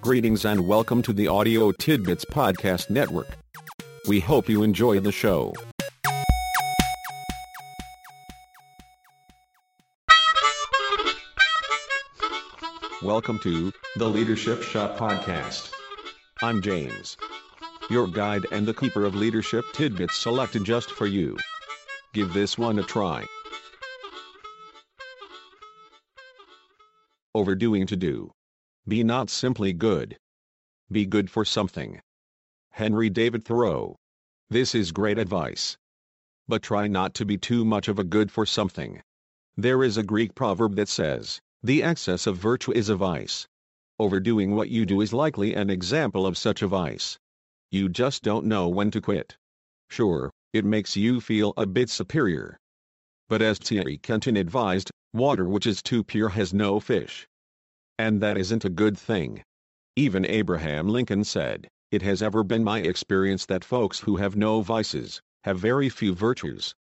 Greetings and welcome to the Audio Tidbits Podcast Network. We hope you enjoy the show. Welcome to the Leadership Shop Podcast. I'm James, your guide and the keeper of leadership tidbits selected just for you. Give this one a try. Overdoing to do. Be not simply good. Be good for something. Henry David Thoreau. This is great advice. But try not to be too much of a good for something. There is a Greek proverb that says, the excess of virtue is a vice. Overdoing what you do is likely an example of such a vice. You just don't know when to quit. Sure, it makes you feel a bit superior. But as Ts'ai Ken T'an advised, water which is too pure has no fish. And that isn't a good thing. Even Abraham Lincoln said, It has ever been my experience that folks who have no vices, have very few virtues.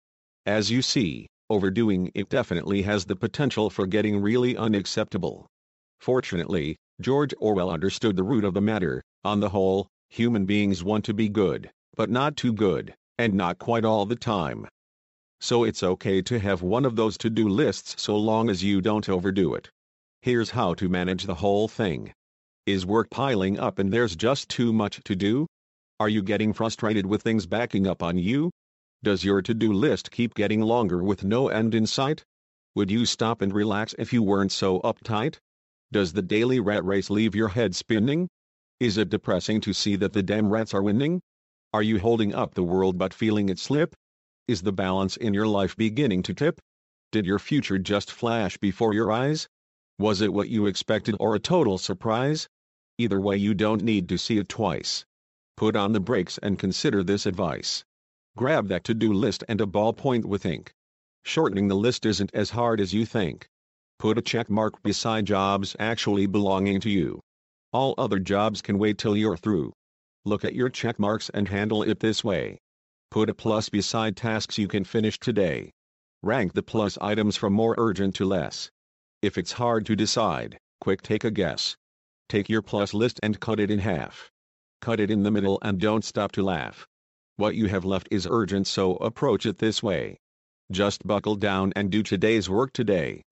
As you see, overdoing it definitely has the potential for getting really unacceptable. Fortunately, George Orwell understood the root of the matter, on the whole, human beings want to be good, but not too good, and not quite all the time. So it's okay to have one of those to-do lists so long as you don't overdo it. Here's how to manage the whole thing. Is work piling up and there's just too much to do? Are you getting frustrated with things backing up on you? Does your to-do list keep getting longer with no end in sight? Would you stop and relax if you weren't so uptight? Does the daily rat race leave your head spinning? Is it depressing to see that the damn rats are winning? Are you holding up the world but feeling it slip? Is the balance in your life beginning to tip? Did your future just flash before your eyes? Was it what you expected or a total surprise? Either way you don't need to see it twice. Put on the brakes and consider this advice. Grab that to-do list and a ballpoint with ink. Shortening the list isn't as hard as you think. Put a check mark beside jobs actually belonging to you. All other jobs can wait till you're through. Look at your check marks and handle it this way. Put a plus beside tasks you can finish today. Rank the plus items from more urgent to less. If it's hard to decide, quick take a guess. Take your plus list and cut it in half. Cut it in the middle and don't stop to laugh. What you have left is urgent so approach it this way. Just buckle down and do today's work today.